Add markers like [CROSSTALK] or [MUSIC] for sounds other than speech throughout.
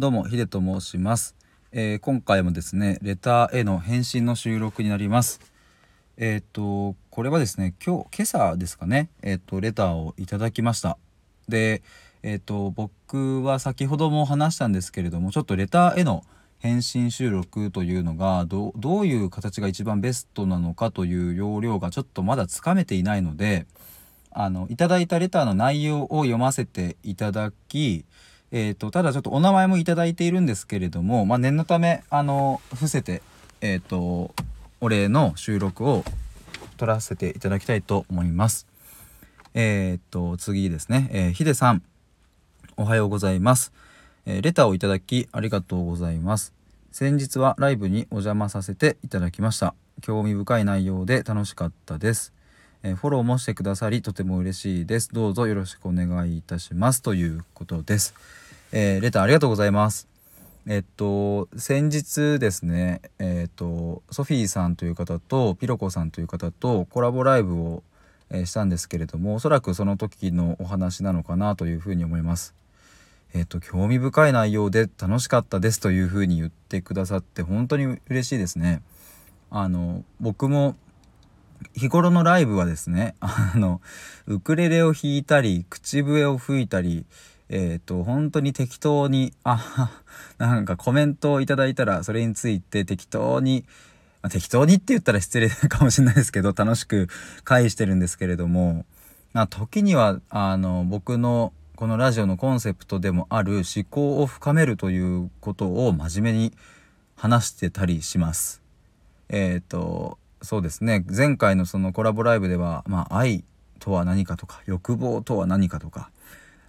どうも、ヒデと申します、えー今回もですね、レターへの返信の収録になります。えっ、ーと、これはですね、今日、今朝ですかね、えっ、ーと、レターをいただきました。で、えっ、と、僕は先ほども話したんですけれども、ちょっとレターへの返信収録というのがどどういう形が一番ベストなのかという要領がちょっとまだつかめていないのであのいただいたレターの内容を読ませていただき、えー、とただちょっとお名前もいいているんですけれども、まあ、念のためあの伏せて、えー、とお礼の収録を取らせていただきたいと思います。えっ、と次ですね、えー、ヒデさんおはようございます。えーレターをいただきありがとうございます。先日はライブにお邪魔させていただきました。興味深い内容で楽しかったです。えーフォローもしてくださりとても嬉しいです。どうぞよろしくお願いいたします。ということです。えーレターありがとうございます。えっと先日ですねえっとソフィーさんという方とピロコさんという方とコラボライブを、えーしたんですけれどもおそらくその時のお話なのかなというふうに思います。えっと興味深い内容で楽しかったですというふうに言ってくださって本当に嬉しいですね。あの僕も日頃のライブはですね [LAUGHS] あのウクレレを弾いたり口笛を吹いたりえっ、と本当に適当にあなんかコメントをいただいたらそれについて適当に、まあ適当にって言ったら失礼 [LAUGHS] かもしれないですけど楽しく返してるんですけれどもまあ時にはあの僕のこのラジオのコンセプトでもある思考を深めるということを真面目に話してたりします。えっ、とそうですね前回のそのコラボライブでは、まあ、愛とは何かとか欲望とは何かとか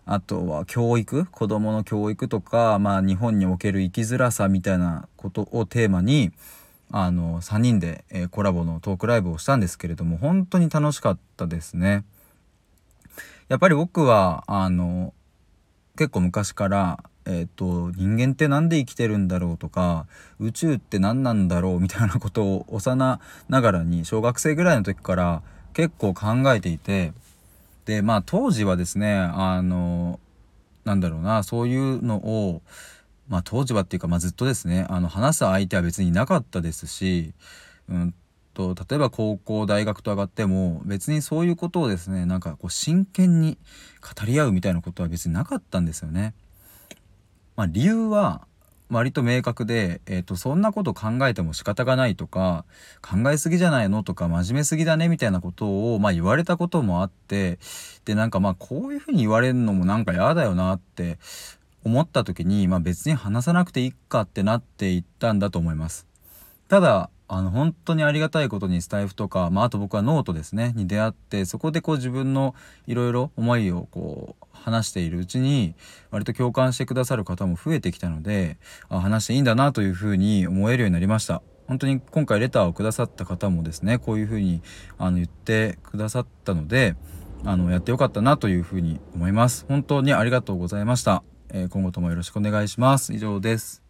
あとは教育子どもの教育とか、まあ、日本における生きづらさみたいなことをテーマにあの3人で、えコラボのトークライブをしたんですけれども本当に楽しかったですね。やっぱり僕はあの結構昔から、えー、と人間って何で生きてるんだろうとか宇宙って何なんだろうみたいなことを幼ながらに小学生ぐらいの時から結構考えていてでまあ当時はですねあのなんだろうなそういうのをまあ当時はっていうか、まあ、ずっとですねあの話す相手は別にいなかったですし、うんと例えば高校大学と上がっても別にそういうことをですねなんかこう真剣に語り合うみたいなことは別になかったんですよね。まあ、理由は割と明確で、えー、とそんなこと考えても仕方がないとか考えすぎじゃないのとか真面目すぎだねみたいなことを、まあ、言われたこともあってでなんかまあこういうふうに言われるのもなんか嫌だよなって思った時に、まあ、別に話さなくていいかってなっていったんだと思います。ただあの本当にありがたいことにスタイフとか、まあ、あと僕はノートですねに出会ってそこでこう自分のいろいろ思いをこう話しているうちに割と共感してくださる方も増えてきたのであ話していいんだなというふうに思えるようになりました。本当に今回レターをくださった方もですねこういうふうにあの言ってくださったのであのやってよかったなというふうに思います。本当にありがとうございました、えー今後ともよろしくお願いします。以上です。